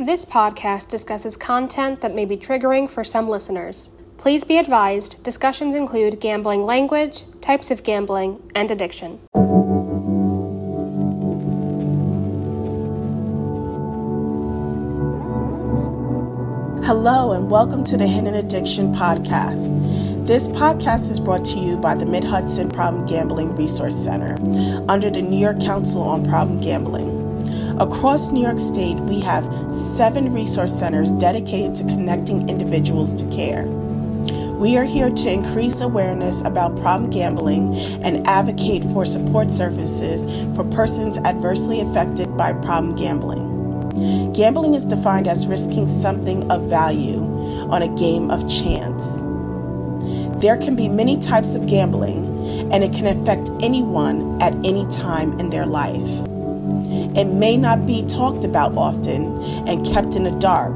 This podcast discusses content that may be triggering for some listeners. Please be advised discussions include gambling language, types of gambling, and addiction. Hello, and welcome to the Hidden Addiction Podcast. This podcast is brought to you by the Mid Hudson Problem Gambling Resource Center under the New York Council on Problem Gambling. Across New York State, we have seven resource centers dedicated to connecting individuals to care. We are here to increase awareness about problem gambling and advocate for support services for persons adversely affected by problem gambling. Gambling is defined as risking something of value on a game of chance. There can be many types of gambling, and it can affect anyone at any time in their life. It may not be talked about often and kept in the dark,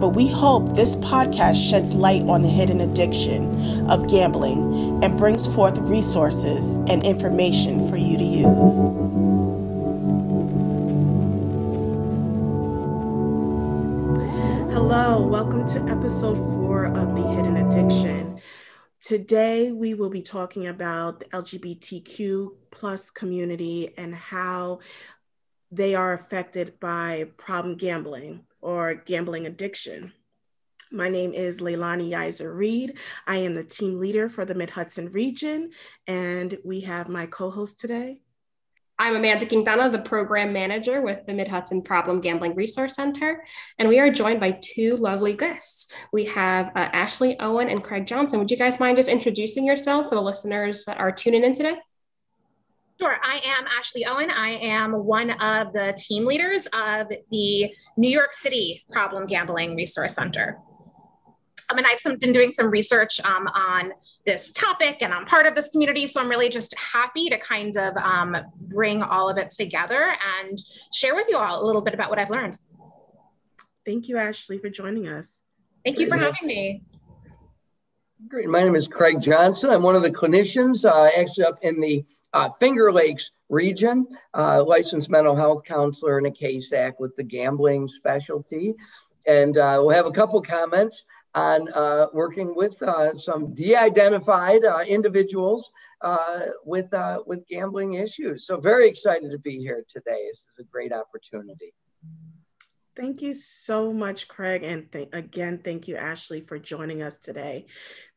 but we hope this podcast sheds light on the hidden addiction of gambling and brings forth resources and information for you to use. Hello, welcome to episode four of The Hidden Addiction. Today, we will be talking about the LGBTQ plus community and how they are affected by problem gambling or gambling addiction. My name is Leilani Yizer Reed. I am the team leader for the Mid Hudson region, and we have my co host today. I'm Amanda Quintana, the program manager with the Mid Hudson Problem Gambling Resource Center, and we are joined by two lovely guests. We have uh, Ashley Owen and Craig Johnson. Would you guys mind just introducing yourself for the listeners that are tuning in today? Sure. I am Ashley Owen. I am one of the team leaders of the New York City Problem Gambling Resource Center. I mean, I've been doing some research um, on this topic and I'm part of this community. So I'm really just happy to kind of um, bring all of it together and share with you all a little bit about what I've learned. Thank you, Ashley, for joining us. Thank you for having me. Great. My name is Craig Johnson. I'm one of the clinicians uh, actually up in the uh, Finger Lakes region, uh, licensed mental health counselor in a CASAC with the gambling specialty. And uh, we'll have a couple comments on uh, working with uh, some de-identified individuals with, with gambling issues. So very excited to be here today. This is a great opportunity. Thank you so much, Craig. And th- again, thank you, Ashley, for joining us today.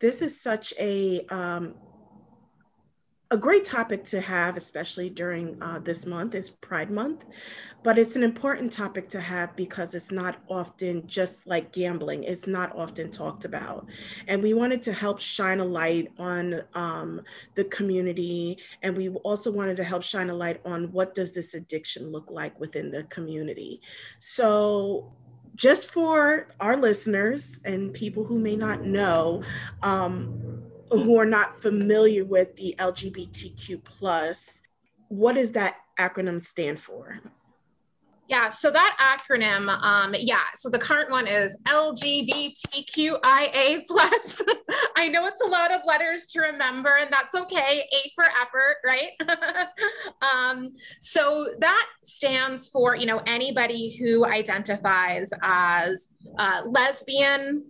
This is such a um, a great topic to have, especially during uh, this month, is Pride Month. But it's an important topic to have because it's not often just like gambling, it's not often talked about. And we wanted to help shine a light on um, the community. And we also wanted to help shine a light on what does this addiction look like within the community. So just for our listeners and people who may not know, um, who are not familiar with the LGBTQ plus, what does that acronym stand for? Yeah, so that acronym, um, yeah, so the current one is LGBTQIA plus. I know it's a lot of letters to remember, and that's okay. A for effort, right? um, so that stands for, you know, anybody who identifies as uh, lesbian,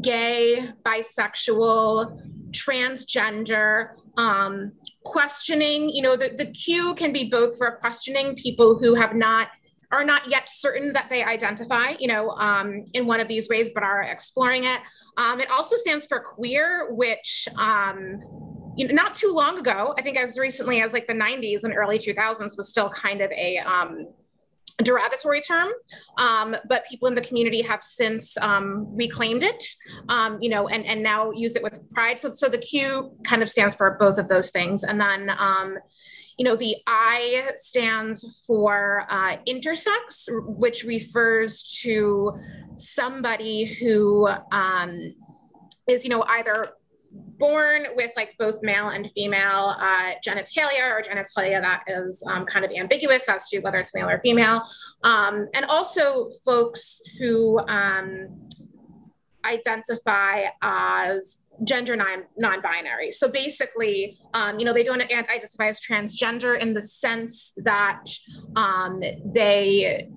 gay, bisexual, transgender, um, questioning, you know, the, the Q can be both for questioning people who have not are not yet certain that they identify, you know, um, in one of these ways, but are exploring it. Um, it also stands for queer, which um, you know, not too long ago, I think as recently as like the 90s and early 2000s was still kind of a um, derogatory term, um, but people in the community have since um, reclaimed it, um, you know, and, and now use it with pride. So, so the Q kind of stands for both of those things. And then, um, you know, the I stands for uh, intersex, which refers to somebody who um, is, you know, either born with like both male and female uh, genitalia or genitalia that is um, kind of ambiguous as to whether it's male or female. Um, and also folks who um, identify as gender non, non-binary. So basically, um, you know, they don't identify as transgender in the sense that um, they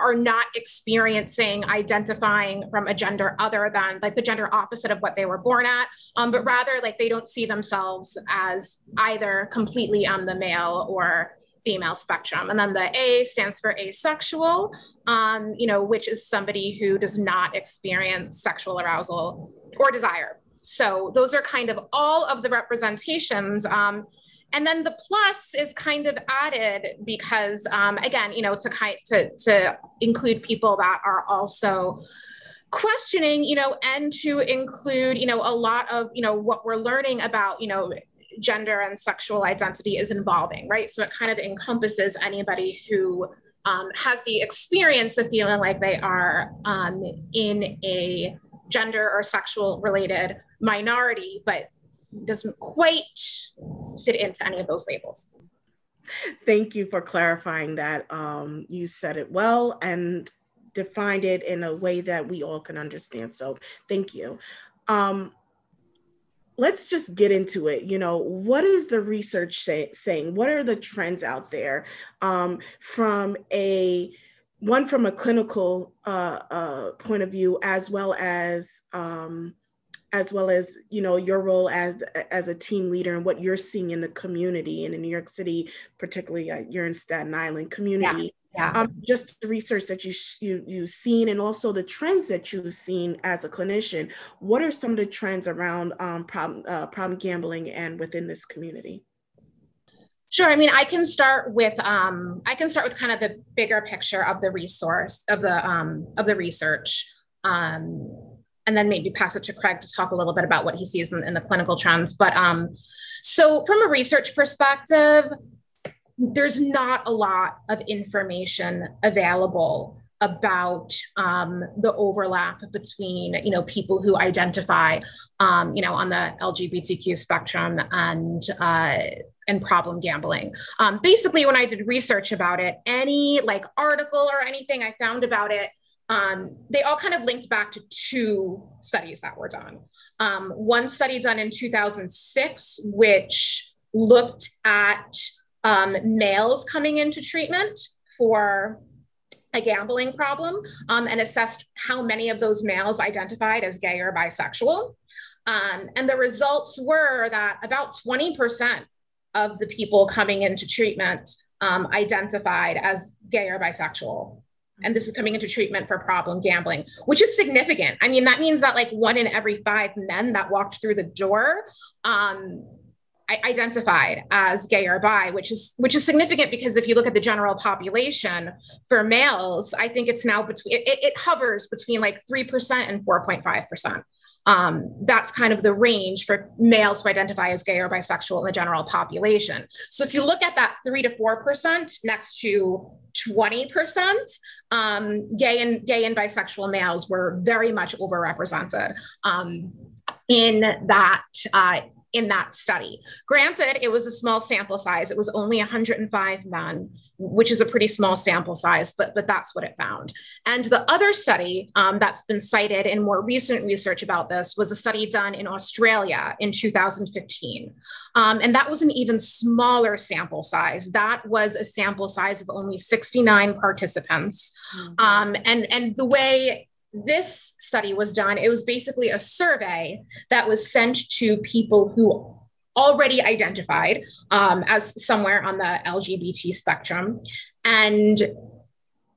are not experiencing identifying from a gender other than like the gender opposite of what they were born at, um, but rather like they don't see themselves as either completely on the male or female spectrum. And then the A stands for asexual, um, you know, which is somebody who does not experience sexual arousal or desire. So those are kind of all of the representations. Um, and then the plus is kind of added because um, again you know to kind to to include people that are also questioning you know and to include you know a lot of you know what we're learning about you know gender and sexual identity is involving right? So it kind of encompasses anybody who um, has the experience of feeling like they are um, in a gender or sexual related minority but doesn't quite fit into any of those labels. Thank you for clarifying that. Um, you said it well and defined it in a way that we all can understand. So thank you. Um, let's just get into it. You know, what is the research say, saying? What are the trends out there um, from a one from a clinical uh, uh, point of view, as well as um, as well as you know your role as as a team leader and what you're seeing in the community and in New York City, particularly uh, you're in Staten Island community. Yeah. yeah. Um, just the research that you you you've seen and also the trends that you've seen as a clinician. What are some of the trends around um, problem uh, problem gambling and within this community? Sure. I mean, I can start with um, I can start with kind of the bigger picture of the resource of the um, of the research. Um, and then maybe pass it to Craig to talk a little bit about what he sees in, in the clinical trends. But um, so from a research perspective, there's not a lot of information available about um, the overlap between you know people who identify um, you know on the LGBTQ spectrum and uh, and problem gambling. Um, basically, when I did research about it, any like article or anything I found about it um, they all kind of linked back to two studies that were done. Um, one study done in 2006, which looked at um, males coming into treatment for a gambling problem um, and assessed how many of those males identified as gay or bisexual. Um, and the results were that about 20% of the people coming into treatment um, identified as gay or bisexual and this is coming into treatment for problem gambling, which is significant. I mean, that means that like one in every five men that walked through the door um, identified as gay or bi, which is which is significant because if you look at the general population for males, I think it's now between it, it hovers between like three percent and four point five percent. Um, that's kind of the range for males who identify as gay or bisexual in the general population. So if you look at that three to four percent next to 20%, um, gay and gay and bisexual males were very much overrepresented um, in that uh, in that study. Granted, it was a small sample size. It was only 105 men, which is a pretty small sample size, but, but that's what it found. And the other study um, that's been cited in more recent research about this was a study done in Australia in 2015. Um, and that was an even smaller sample size. That was a sample size of only 69 participants. Mm-hmm. Um, and, and the way this study was done, it was basically a survey that was sent to people who already identified um, as somewhere on the LGBT spectrum. And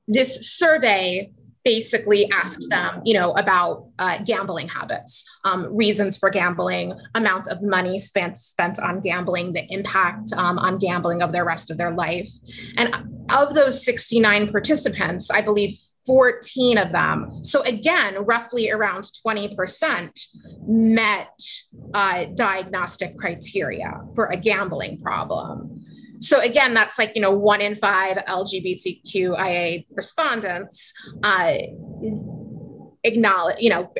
this survey basically asked them, you know, about uh, gambling habits, um, reasons for gambling, amount of money spent spent on gambling, the impact um, on gambling of the rest of their life. And of those 69 participants, I believe 14 of them. So again, roughly around 20% met uh, diagnostic criteria for a gambling problem. So again, that's like, you know, one in five LGBTQIA respondents uh, acknowledge, you know,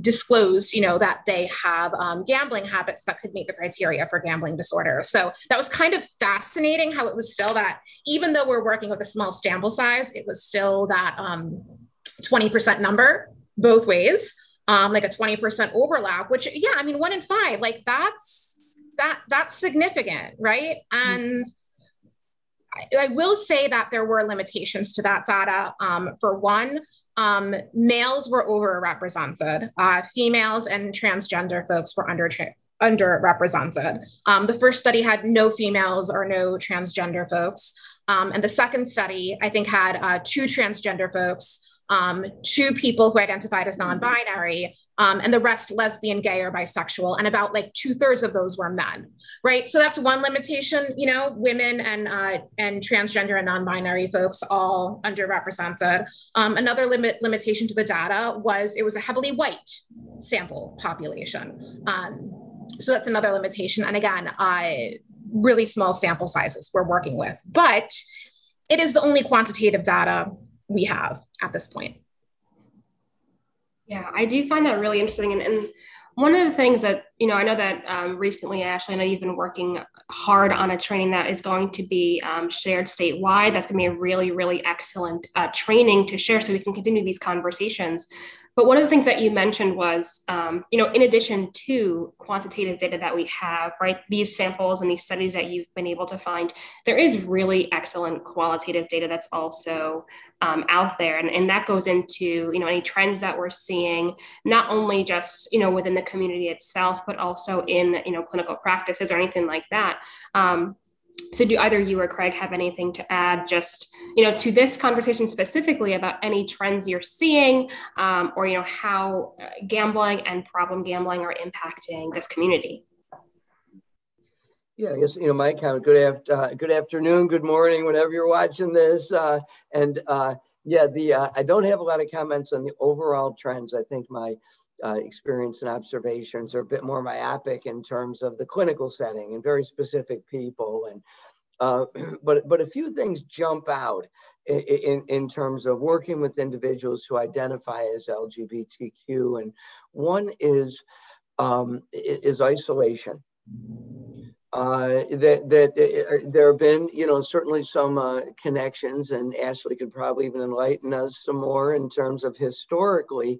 disclose, you know, that they have um, gambling habits that could meet the criteria for gambling disorder. So that was kind of fascinating how it was still that, even though we're working with a small sample size, it was still that um, 20% number both ways, um, like a 20% overlap, which yeah, I mean, one in five, like that's, that that's significant, right? And I will say that there were limitations to that data. Um, for one, um, males were overrepresented, uh, females and transgender folks were under underrepresented. Um, the first study had no females or no transgender folks. Um, and the second study, I think, had uh, two transgender folks, um, two people who identified as non binary, um, and the rest lesbian, gay, or bisexual. And about like two thirds of those were men, right? So that's one limitation. You know, women and uh, and transgender and non-binary folks all underrepresented. Um, another limit limitation to the data was it was a heavily white sample population. Um, so that's another limitation. And again, I really small sample sizes we're working with, but it is the only quantitative data we have at this point. Yeah, I do find that really interesting. And, and one of the things that, you know, I know that um, recently, Ashley, I know you've been working hard on a training that is going to be um, shared statewide. That's going to be a really, really excellent uh, training to share so we can continue these conversations. But one of the things that you mentioned was, um, you know, in addition to quantitative data that we have, right, these samples and these studies that you've been able to find, there is really excellent qualitative data that's also um, out there. And, and that goes into, you know, any trends that we're seeing, not only just, you know, within the community itself, but also in, you know, clinical practices or anything like that. Um, so do either you or craig have anything to add just you know to this conversation specifically about any trends you're seeing um, or you know how uh, gambling and problem gambling are impacting this community yeah, I guess you know my comment. Good after, uh, good afternoon, good morning, whenever you're watching this. Uh, and uh, yeah, the uh, I don't have a lot of comments on the overall trends. I think my uh, experience and observations are a bit more myopic in terms of the clinical setting and very specific people. And uh, but but a few things jump out in, in, in terms of working with individuals who identify as LGBTQ, and one is um, is isolation uh, that that uh, there have been, you know, certainly some uh, connections, and Ashley could probably even enlighten us some more in terms of historically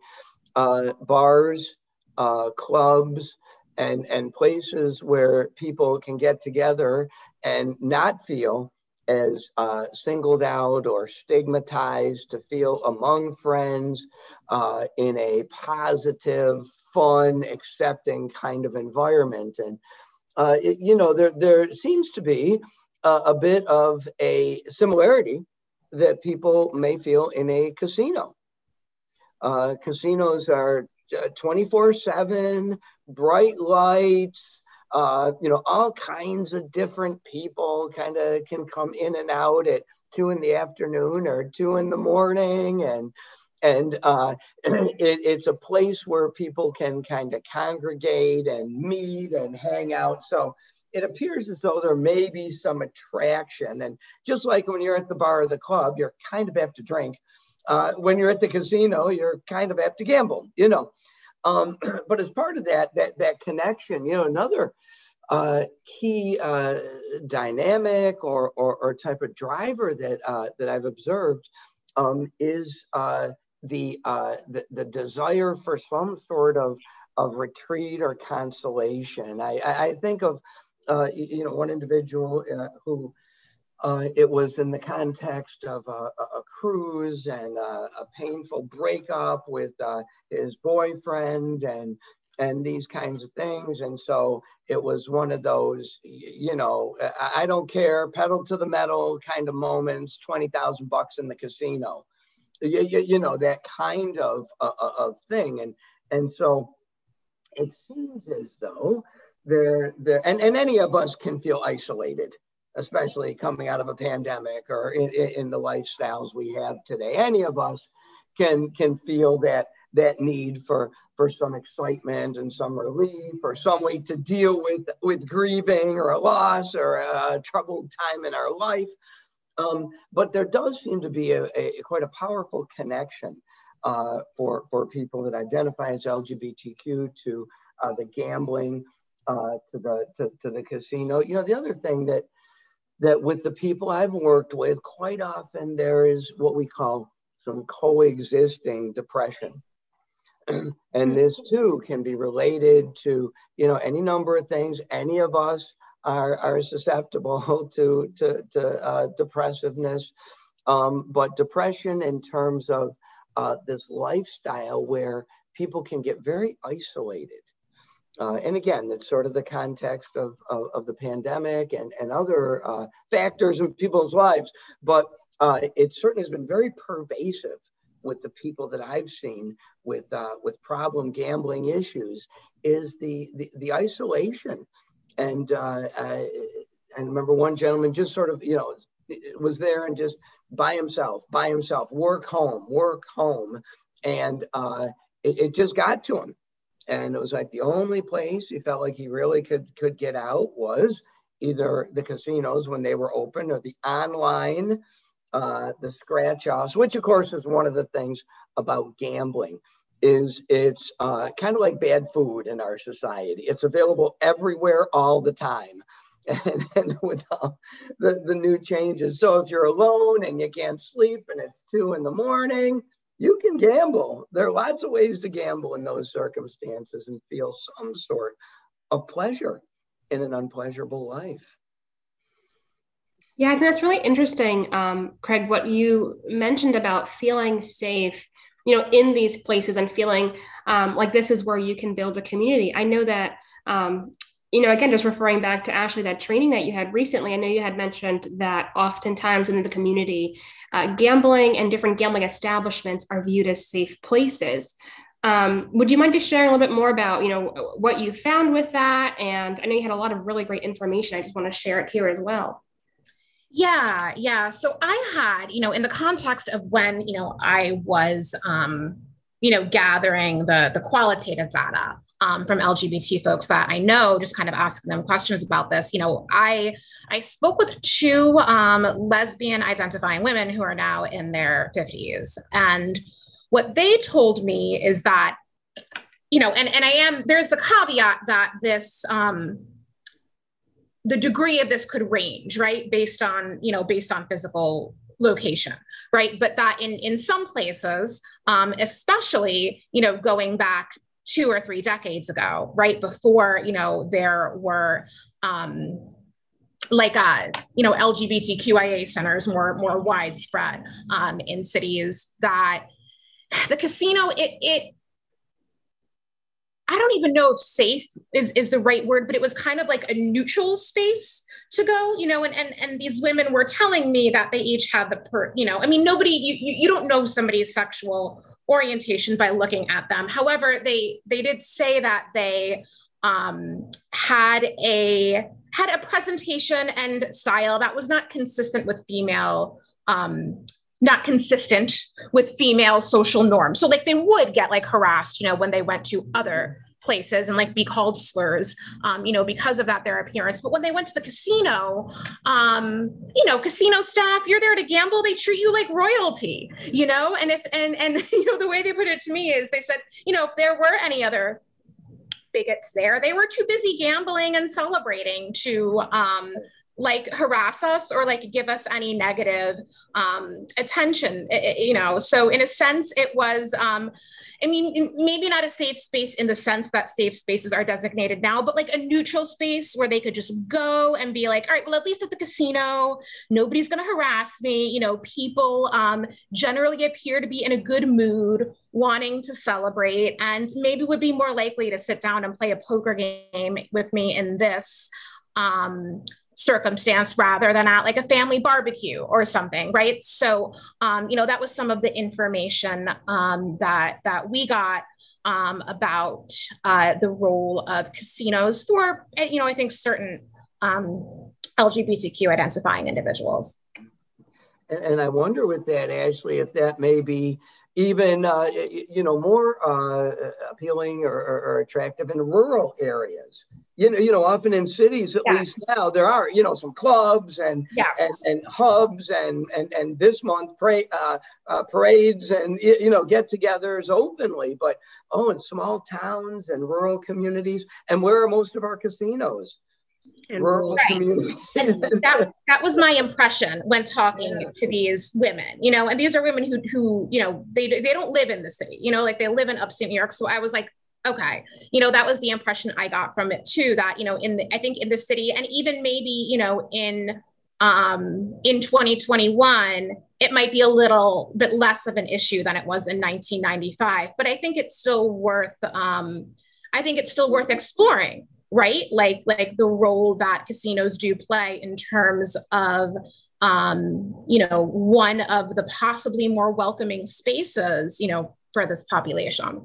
uh, bars, uh, clubs, and and places where people can get together and not feel as uh, singled out or stigmatized to feel among friends in a positive, fun, accepting kind of environment. And uh, it, you know, there, there seems to be a, a bit of a similarity that people may feel in a casino. Uh, casinos are uh, 24 7, bright lights, uh, you know, all kinds of different people kind of can come in and out at two in the afternoon or two in the morning. And and uh, it, it's a place where people can kind of congregate and meet and hang out. So it appears as though there may be some attraction. And just like when you're at the bar or the club, you're kind of have to drink. Uh, when you're at the casino, you're kind of have to gamble, you know. Um, but as part of that, that that connection, you know, another uh, key uh, dynamic or, or, or type of driver that uh, that I've observed um, is uh, the, uh, the, the desire for some sort of, of retreat or consolation. I, I, think of, uh, you know, one individual uh, who uh, it was in the context of a, a cruise and a, a, painful breakup with uh, his boyfriend and and these kinds of things. And so it was one of those, you know, I don't care, pedal to the metal kind of moments, 20,000 bucks in the casino you, you, you know that kind of uh, uh, of thing. And and so it seems as though there there and, and any of us can feel isolated especially coming out of a pandemic or in, in the lifestyles we have today. Any of us can can feel that that need for for some excitement and some relief or some way to deal with with grieving or a loss or a troubled time in our life um, but there does seem to be a, a quite a powerful connection uh, for, for people that identify as LGBTQ to uh, the gambling, uh, to, the, to, to the casino. You know, the other thing that, that with the people I've worked with, quite often there is what we call some coexisting depression. and this too can be related to, you know, any number of things. Any of us are, are susceptible to, to, to uh, depressiveness. Um, but depression in terms of uh, this lifestyle where people can get very isolated. Uh, and again, it's sort of the context of, of, of the pandemic and, and other uh, factors in people's lives. But uh, it certainly has been very pervasive with the people that I've seen with uh, with problem gambling issues is the the, the isolation. And uh, I, I remember one gentleman just sort of you know was there and just by himself, by himself, work home, work home, and uh, it, it just got to him. And it was like the only place he felt like he really could could get out was either the casinos when they were open or the online uh, the scratch offs, which of course is one of the things about gambling, is it's uh, kind of like bad food in our society. It's available everywhere all the time. And, and with all the, the new changes. So if you're alone and you can't sleep and it's two in the morning, you can gamble. There are lots of ways to gamble in those circumstances and feel some sort of pleasure in an unpleasurable life. Yeah, I think that's really interesting, um, Craig, what you mentioned about feeling safe, you know, in these places and feeling um, like this is where you can build a community. I know that, um, you know, again, just referring back to Ashley, that training that you had recently, I know you had mentioned that oftentimes in the community, uh, gambling and different gambling establishments are viewed as safe places. Um, would you mind just sharing a little bit more about, you know, what you found with that? And I know you had a lot of really great information. I just want to share it here as well. Yeah, yeah. So I had, you know, in the context of when, you know, I was, um, you know, gathering the the qualitative data um, from LGBT folks that I know, just kind of asking them questions about this. You know, I I spoke with two um, lesbian identifying women who are now in their 50s, and what they told me is that, you know, and and I am there's the caveat that this. Um, the degree of this could range, right? Based on, you know, based on physical location, right? But that in in some places, um, especially, you know, going back two or three decades ago, right before, you know, there were um, like uh, you know LGBTQIA centers more more widespread um, in cities that the casino it it I don't even know if safe is, is the right word, but it was kind of like a neutral space to go, you know, and, and, and these women were telling me that they each had the per, you know, I mean, nobody, you, you don't know somebody's sexual orientation by looking at them. However, they, they did say that they um, had a, had a presentation and style that was not consistent with female um, not consistent with female social norms. So like they would get like harassed, you know, when they went to other places and like be called slurs, um, you know, because of that their appearance. But when they went to the casino, um, you know, casino staff, you're there to gamble. They treat you like royalty, you know. And if and and you know the way they put it to me is they said, you know, if there were any other bigots there, they were too busy gambling and celebrating to um, like harass us or like give us any negative um, attention it, you know? So in a sense it was um, i mean maybe not a safe space in the sense that safe spaces are designated now but like a neutral space where they could just go and be like all right well at least at the casino nobody's going to harass me. You know people um, generally appear to be in a good mood wanting to celebrate and maybe would be more likely to sit down and play a poker game with me in this um, circumstance rather than at like a family barbecue or something right? So um, you know that was some of the information um, that that we got um, about uh, the role of casinos for eh, you know i think certain um, lgbtq identifying individuals. And, and i wonder with that ashley if that may be even uh, you know more uh, appealing or, or, or, attractive in rural areas. You know, you know, often in cities, at yes. least now, there are you know some clubs and yes. and, and hubs and and and this month uh, uh parades and you know get-togethers openly. But oh, in small towns and rural communities, and where are most of our casinos? Rural right. communities. that, that was my impression when talking yeah. to these women, you know, and these are women who, who, you know, they, they don't live in the city, you know, like they live in upstate New York. So I was like, Okay. You know, that was the impression I got from it too, that, you know, in the, I think in the city and even maybe, you know, in, um, in 2021, it might be a little bit less of an issue than it was in 1995, but I think it's still worth, um, I think it's still worth exploring, right? Like, like the role that casinos do play in terms of, um, you know, one of the possibly more welcoming spaces, you know, for this population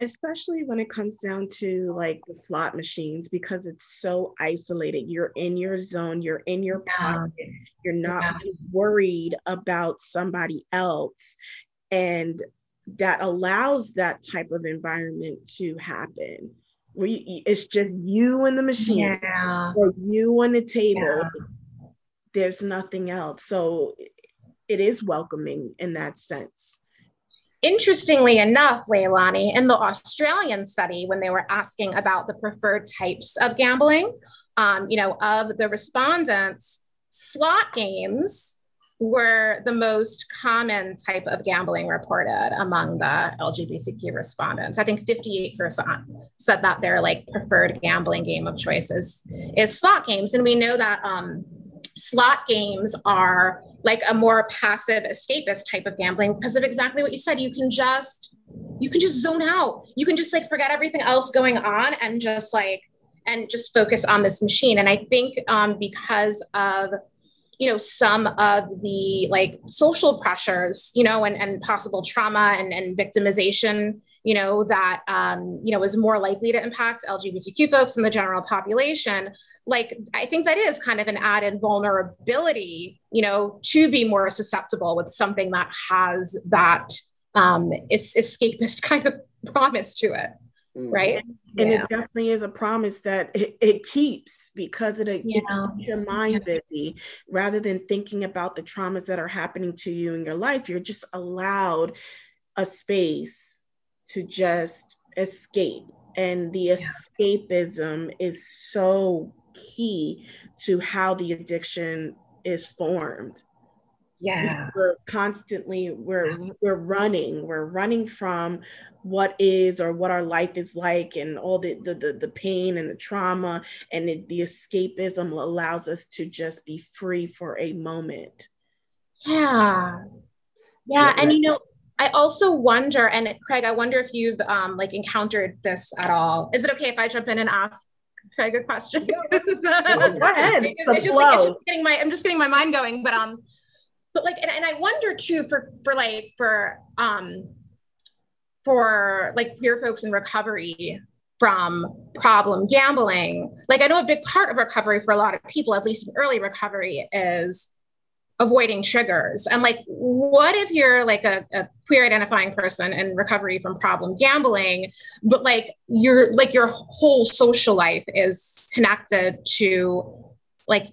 especially when it comes down to like the slot machines because it's so isolated you're in your zone you're in your yeah. pocket you're not yeah. really worried about somebody else and that allows that type of environment to happen we it's just you and the machine. Yeah. or you on the table. There's nothing else. So it is welcoming in that sense. Interestingly enough, Leilani, in the Australian study, when they were asking about the preferred types of gambling, um, you know, of the respondents, slot games were the most common type of gambling reported among the LGBTQ respondents. I think 58% said that their like preferred gambling game of choice is, is slot games. And we know that um, slot games are like a more passive escapist type of gambling because of exactly what you said you can just you can just zone out you can just like forget everything else going on and just like and just focus on this machine and i think um, because of you know some of the like social pressures you know and, and possible trauma and, and victimization you know that um, you know is more likely to impact lgbtq folks in the general population like i think that is kind of an added vulnerability you know to be more susceptible with something that has that um is, escapist kind of promise to it. Right mm-hmm. and yeah. it definitely is a promise that it, it keeps because it, yeah. keeps your mind busy rather than thinking about the traumas that are happening to you in your life you're just allowed a space to just escape and the yeah. escapism is so key to how the addiction is formed yeah we're constantly we're we're running we're running from what is or what our life is like and all the the the, the pain and the trauma and it, the escapism allows us to just be free for a moment yeah yeah and you know I also wonder, and Craig, I wonder if you've um, like encountered this at all. Is it okay if I jump in and ask Craig a question? Go ahead. it's, it's just, like, it's just getting my, I'm just getting my mind going, but um, but like, and, and I wonder too for for like for um, for like queer folks in recovery from problem gambling. Like I know a big part of recovery for a lot of people, at least in early recovery, is avoiding triggers and like what if you're like a, a, queer identifying person in recovery from problem gambling but like your like your whole social life is connected to like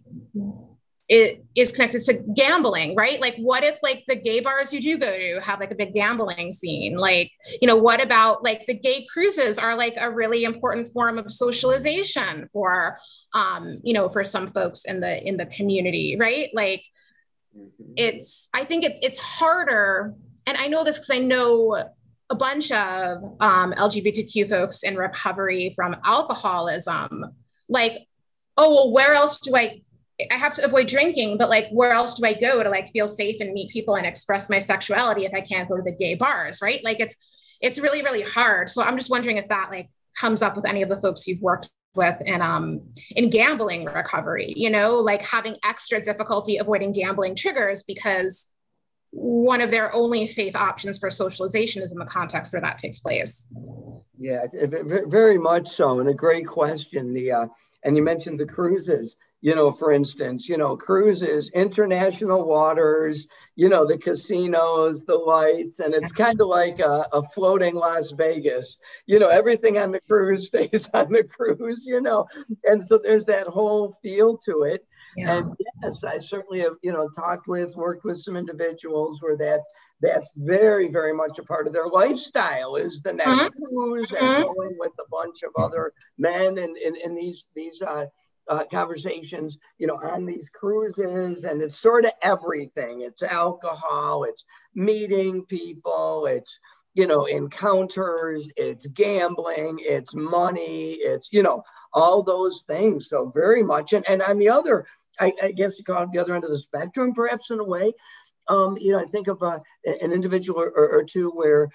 it is connected to gambling right like what if like the gay bars you do go to have like a big gambling scene like you know what about like the gay cruises are like a really important form of socialization for um you know for some folks in the in the community right like Mm-hmm. It's I think it's it's harder, and I know this because I know a bunch of um, LGBTQ folks in recovery from alcoholism. Like, oh well, where else do I? I have to avoid drinking, but like, where else do I go to like feel safe and meet people and express my sexuality if I can't go to the gay bars, right? Like, it's it's really really hard. So I'm just wondering if that like comes up with any of the folks you've worked with in um in gambling recovery you know like having extra difficulty avoiding gambling triggers because one of their only safe options for socialization is in the context where that takes place yeah very much so and a great question the uh and you mentioned the cruises you know, for instance, you know, cruises, international waters, you know, the casinos, the lights, and it's kind of like a, a, floating Las Vegas. You know, everything on the cruise stays on the cruise, you know, and so there's that whole feel to it. Yeah. And yes, I certainly have, you know, talked with, worked with some individuals where that that's very, very much a part of their lifestyle is the next mm-hmm. cruise and mm-hmm. going with a bunch of other men and in, in, in these these uh, uh, conversations, you know, on these cruises, and it's sort of everything. It's alcohol, it's meeting people, it's you know, encounters, it's gambling, it's money, it's, you know, all those things. So very much. And, and on the other, I, I guess you call it the other end of the spectrum, perhaps in a way, um, you know, I think of uh, an individual or, or two where,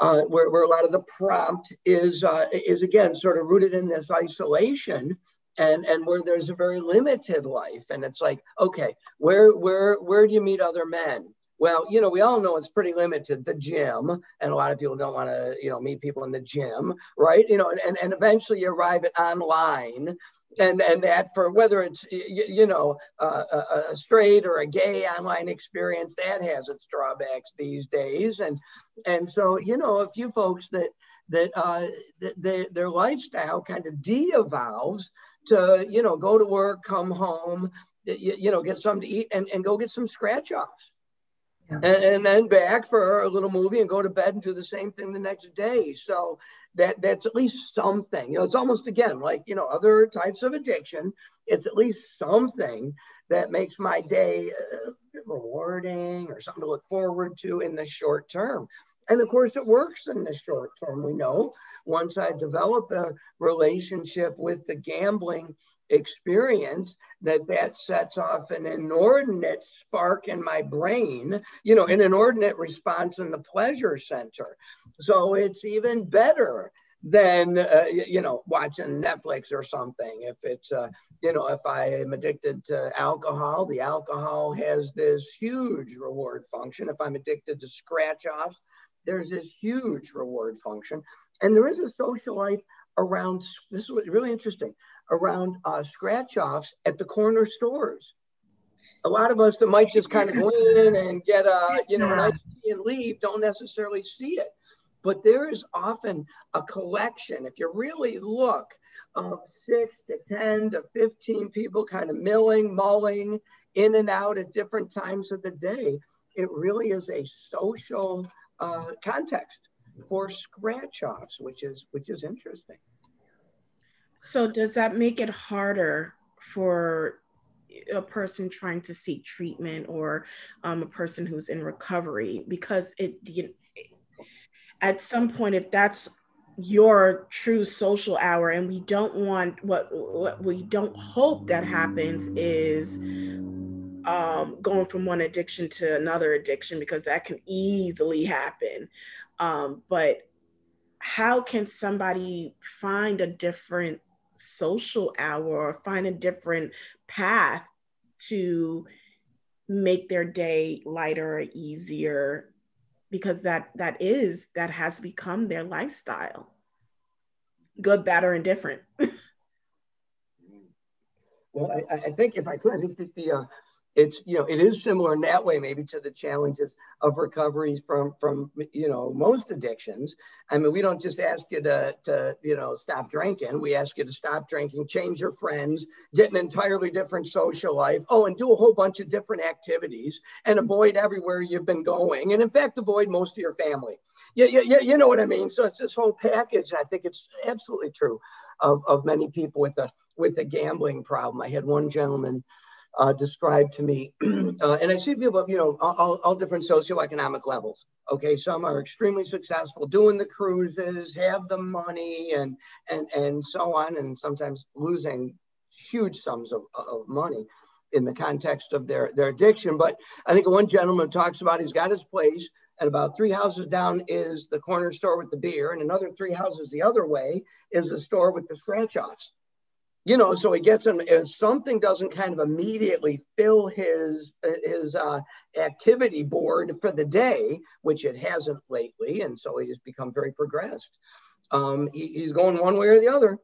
uh, where, where a lot of the prompt is, uh, is again, sort of rooted in this isolation and, and where there's a very limited life. And it's like, okay, where, where, where do you meet other men? Well, you know, we all know it's pretty limited, the gym, and a lot of people don't want to, you know, meet people in the gym, right? You know, and, and eventually you arrive at online and and that for whether it's you, you know uh, a, a, straight or a gay online experience that has its drawbacks these days and and so you know a few folks that that uh their lifestyle kind of de-evolves to you know go to work come home you, you know get something to eat and, and go get some scratch offs and, and, then back for a little movie and go to bed and do the same thing the next day. So that that's at least something. You know, it's almost again like you know other types of addiction. It's at least something that makes my day uh, rewarding or something to look forward to in the short term. And of course, it works in the short term. We know once I develop a relationship with the gambling experience that that sets off an inordinate spark in my brain you know an inordinate response in the pleasure center. So it's even better than uh, you know watching netflix or something. If it's uh, you know if i am addicted to alcohol the alcohol has this huge reward function. If i'm addicted to scratch offs there's this huge reward function and there is a social life around this is really interesting around uh, scratch offs at the corner stores. A lot of us that might just kind of go in and get a, you know, an iced tea and leave don't necessarily see it. But there is often a collection, if you really look, of six to 10 to 15 people kind of milling, mulling in and out at different times of the day. It really is a social uh, context for scratch offs, which is which is interesting. So does that make it harder for a person trying to seek treatment or um, a person who's in recovery because it you, at some point if that's your true social hour and we don't want what what we don't hope that happens is um, going from one addiction to another addiction because that can easily happen. Um, but how can somebody find a different social hour or find a different path to make their day lighter or easier? Because that that is that has become their lifestyle. Good bad or indifferent. Well I, I, think if i could i think that the uh, it's you know it is similar in that way maybe to the challenges of recoveries from from you know most addictions. I mean we don't just ask you to to you know stop drinking. We ask you to stop drinking change your friends get an entirely different social life. Oh and do a whole bunch of different activities and avoid everywhere you've been going. And in fact avoid most of your family. Yeah yeah, yeah you know what i mean? So it's this whole package i think it's absolutely true of, of many people with a with a gambling problem. I had one gentleman uh, described to me. uh, and I see people, you know, all, all different socioeconomic levels. Okay, some are extremely successful doing the cruises, have the money, and and and so on, and sometimes losing huge sums of, of money in the context of their their addiction. But I think one gentleman talks about he's got his place, and about three houses down is the corner store with the beer, and another three houses the other way is the store with the scratch offs you know, so he gets him. If something doesn't kind of immediately fill his his uh, activity board for the day, which it hasn't lately, and so he's become very progressed. Um, he, he's going one way or the other.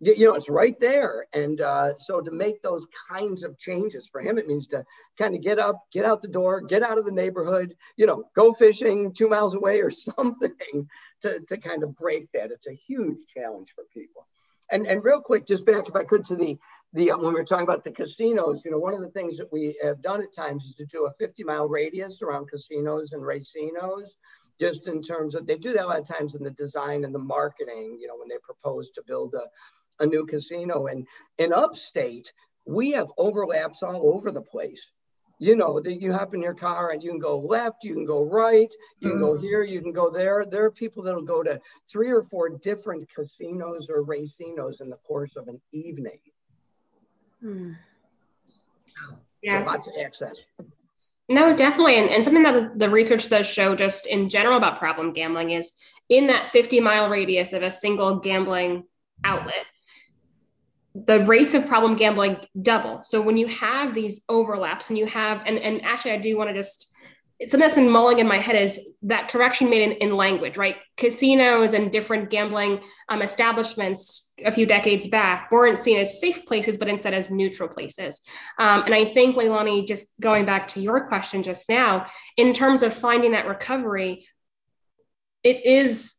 You, you know, it's right there, and uh, so to make those kinds of changes for him, it means to kind of get up, get out the door, get out of the neighborhood. You know, go fishing two miles away or something to to kind of break that. It's a huge challenge for people. And, and real quick, just back if I could to the, the uh, when we were talking about the casinos, you know, one of the things that we have done at times is to do a 50 mile radius around casinos and racinos, just in terms of, they do that a lot of times in the design and the marketing, you know, when they propose to build a, a new casino. And in upstate, we have overlaps all over the place you know that you hop in your car and you can go left you can go right you can go mm-hmm. here you can go there. There are people that'll go to three or four different casinos or racinos in the course of an evening. Hmm. yeah. so lots of access. No definitely. And, and something that the research does show just in general about problem gambling is in that 50 mile radius of a single gambling outlet the rates of problem gambling double. So when you have these overlaps and you have, and, and actually I do want to just, something that's been mulling in my head is that correction made in, in language, right? Casinos and different gambling um, establishments a few decades back weren't seen as safe places, but instead as neutral places. Um, and I think, Leilani, just going back to your question just now, in terms of finding that recovery, it is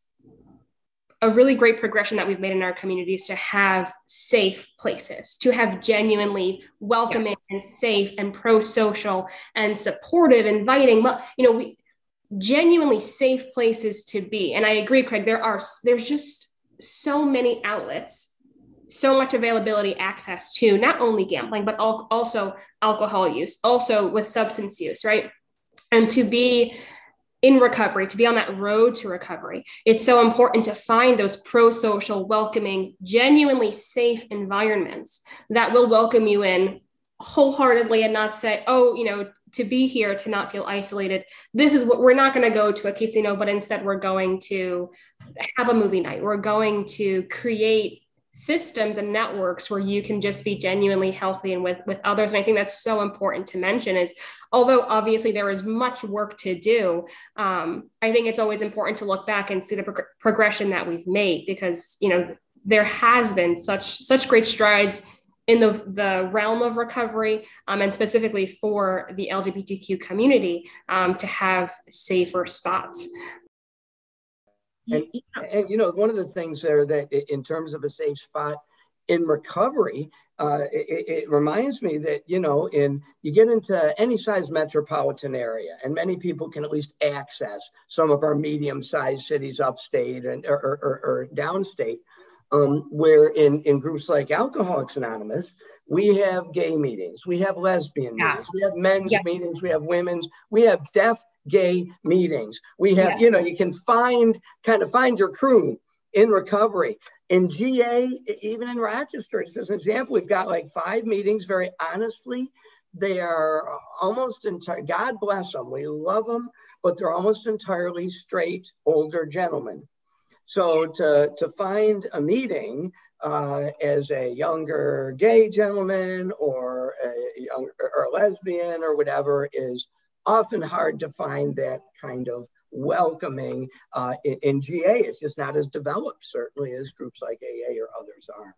a really great progression that we've made in our communities to have safe places, to have genuinely welcoming yeah. and safe and pro-social and supportive, inviting. Well, you know, we genuinely safe places to be. And I agree, Craig. There are there's just so many outlets, so much availability, access to not only gambling but also alcohol use, also with substance use, right? And to be in recovery, to be on that road to recovery. It's so important to find those pro social, welcoming, genuinely safe environments that will welcome you in wholeheartedly and not say, oh, you know, to be here, to not feel isolated. This is what we're not going to go to a casino, but instead we're going to have a movie night. We're going to create systems and networks where you can just be genuinely healthy and with with others. And i think that's so important to mention is although obviously there is much work to do um, i think it's always important to look back and see the pro- progression that we've made because you know there has been such such great strides in the, the realm of recovery um, and specifically for the lgbtq community um, to have safer spots and, and, you know, one of the things there that in terms of a safe spot in recovery, uh, it, it, reminds me that you know, in you get into any size metropolitan area, and many people can at least access some of our medium-sized cities upstate and or, or, or downstate. Um, where in, in groups like Alcoholics Anonymous, we have gay meetings, we have lesbian yeah. meetings, we have men's yeah. meetings, we have women's, we have deaf gay meetings. We have, yeah. you know, you can find kind of find your crew in recovery. In GA, even in Rochester, as an example, we've got like five meetings. Very honestly, they are almost entire. God bless them. We love them, but they're almost entirely straight older gentlemen. So to to find a meeting uh, as a younger gay gentleman or a young or a lesbian or whatever is often hard to find that kind of welcoming uh, in, in, GA. It's just not as developed, certainly, as groups like AA or others are.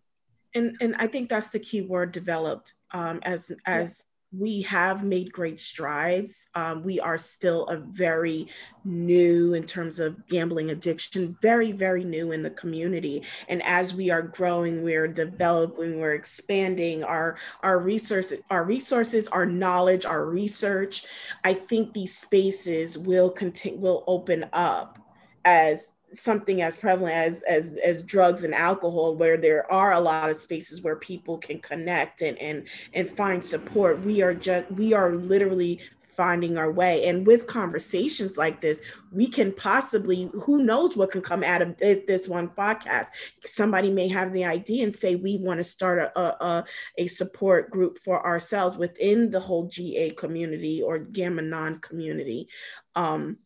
And, and I think that's the key word developed um, as, as we have made great strides. Um, we are still a very new in terms of gambling addiction, very, very new in the community. And as we are growing, we're developing, we're expanding our, our resources, our resources, our knowledge, our research. I think these spaces will continue, will open up as something as prevalent as as as drugs and alcohol where there are a lot of spaces where people can connect and and and find support. We are just we are literally finding our way. And with conversations like this we can possibly who knows what can come out of this, one podcast? Somebody may have the idea and say we want to start a, a, a support group for ourselves within the whole ga community or Gam-Anon community. Um,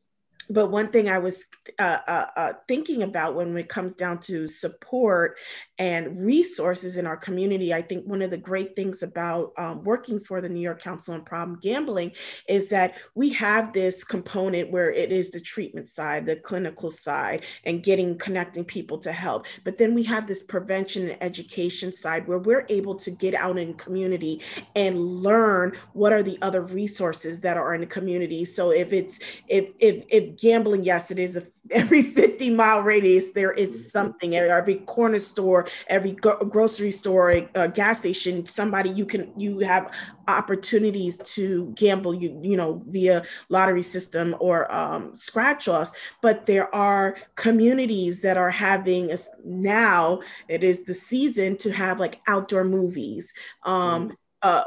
but one thing I was uh, uh, uh, thinking about when it comes down to support and resources in our community, I think one of the great things about um, working for the New York Council on Problem Gambling is that we have this component where it is the treatment side, the clinical side, and getting connecting people to help. But then we have this prevention and education side where we're able to get out in community and learn what are the other resources that are in the community. So if it's if if if gambling, yes, it is a, every 50 mile radius, there is mm-hmm. something at every corner store, every grocery store, a, gas station, somebody you can, you have opportunities to gamble, you, you know, via lottery system or um, scratch offs. But there are communities that are having a, now, it is the season to have like outdoor movies. Um, mm-hmm uh,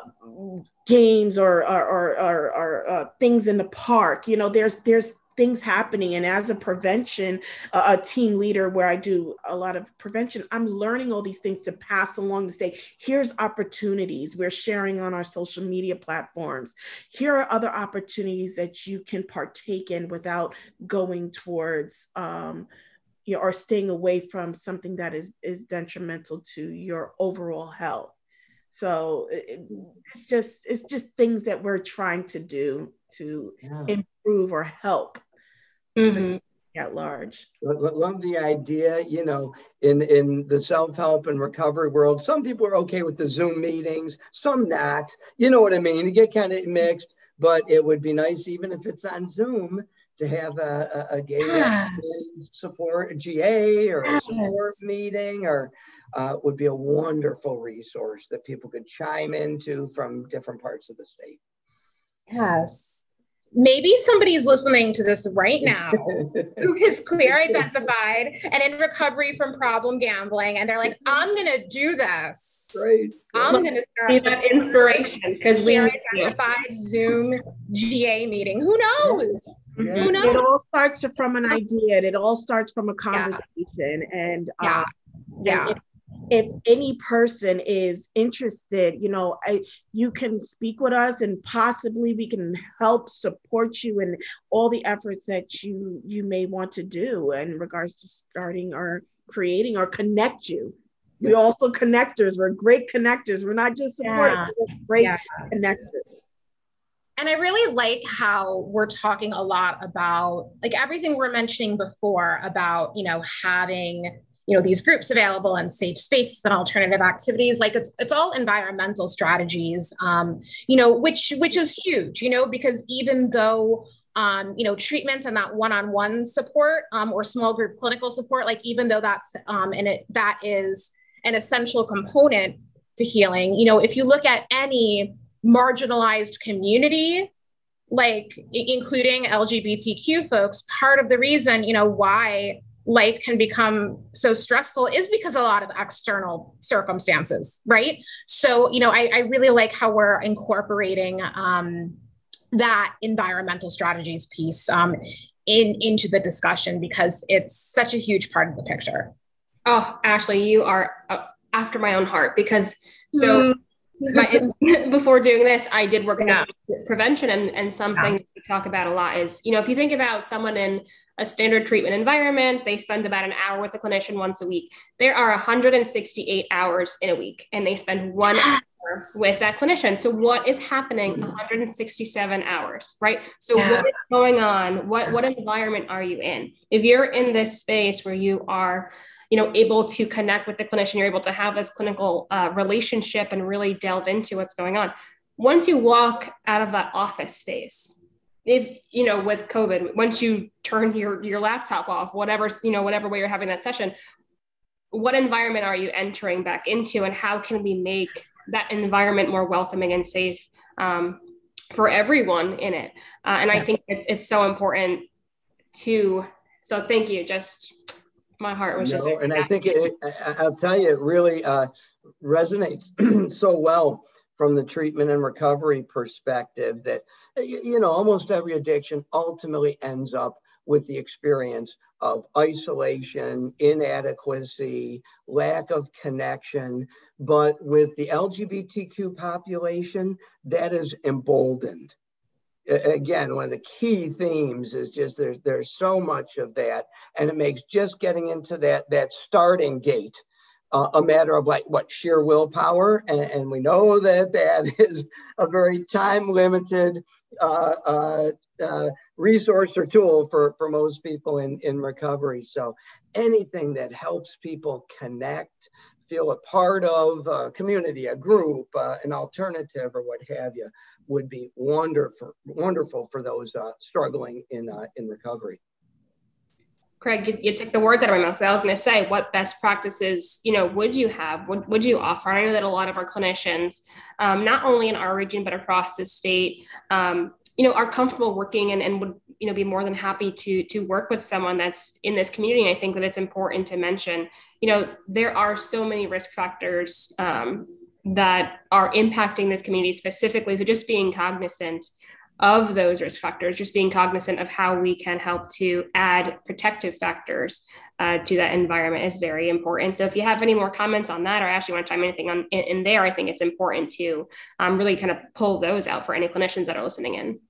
games or or, or, or, or uh, things in the park. You know, there's there's things happening. And as a prevention uh, a team leader where i do a lot of prevention i'm learning all these things to pass along to say here's opportunities. We're sharing on our social media platforms. Here are other opportunities that you can partake in without going towards um, you know, or staying away from something that is is detrimental to your overall health. So it, it's just it's just things that we're trying to do to yeah. improve or help mm-hmm. at large. Love the idea, you know, in in the self help and recovery world. Some people are okay with the Zoom meetings, some not. You know what I mean? You get kind of mixed, but it would be nice, even if it's on Zoom, to have a, a, a gay yes. support a GA or yes. a support meeting or uh, would be a wonderful resource that people could chime into from different parts of the state. Yes maybe somebody's listening to this right now who is queer identified and in recovery from problem gambling and they're like i'm gonna do this. Right i'm gonna start that inspiration because we are identified zoom ga meeting. Who knows? Yeah. who knows? It all starts from an idea and it all starts from a conversation yeah. and yeah, uh, yeah. And if any person is interested, you know, I, you can speak with us and possibly we can help support you in all the efforts that you you may want to do in regards to starting or creating or connect you. We also connectors. We're great connectors. We're not just supporters, yeah. we're great yeah. connectors. And I really like how we're talking a lot about like everything we're mentioning before about, you know, having you know these groups available and safe spaces and alternative activities. Like it's it's all environmental strategies um, you know which which is huge you know because even though um, you know treatment and that one-on-one support um, or small group clinical support like even though that's um, and it that is an essential component to healing you know if you look at any marginalized community like including lgbtq folks part of the reason you know why life can become so stressful is because a lot of external circumstances, right? So, you know, I, I really like how we're incorporating um, that environmental strategies piece um, in into the discussion because it's such a huge part of the picture. Oh, Ashley, you are uh, after my own heart because so. Mm. My, before doing this, I did work in yeah. prevention, and, and something yeah. we talk about a lot is, you know, if you think about someone in a standard treatment environment. They spend about an hour with a clinician once a week. There are 168 hours in a week, and they spend one hour with that clinician. So, what is happening 167 mm-hmm. hours, right? So, yeah. what is going on? What, what environment are you in? If you're in this space where you are, you know, able to connect with the clinician, you're able to have this clinical uh, relationship and really delve into what's going on. Once you walk out of that office space, if you know with covid once you turn your your laptop off whatever you know whatever way you're having that session what environment are you entering back into and how can we make that environment more welcoming and safe um, for everyone in it? Uh, and i think it's, it's so important to so thank you. Just my heart was just and i think it, i'll tell you it really uh, resonates so well from the treatment and recovery perspective that you know almost every addiction ultimately ends up with the experience of isolation, inadequacy, lack of connection. But with the LGBTQ population, that is emboldened. Again, one of the key themes is just there's there's so much of that, and it makes just getting into that that starting gate uh, a matter of like what sheer willpower, and, and, we know that that is a very time limited uh, uh, uh, resource or tool for for most people in in recovery. So anything that helps people connect, feel a part of a community, a group, uh, an alternative, or what have you, would be wonderful wonderful for those uh, struggling in in recovery. Craig, you, you, took the words out of my mouth. I was going to say, what best practices, you know, would you have? Would, would you offer? I know that a lot of our clinicians, um, not only in our region but across the state, um, you know, are comfortable working and, and would, you know, be more than happy to to work with someone that's in this community. And I think that it's important to mention, you know, there are so many risk factors um, that are impacting this community specifically. So just being cognizant of those risk factors, just being cognizant of how we can help to add protective factors uh, to that environment is very important. So if you have any more comments on that, or actually want to chime anything on in, in there, I think it's important to um, really kind of pull those out for any clinicians that are listening in.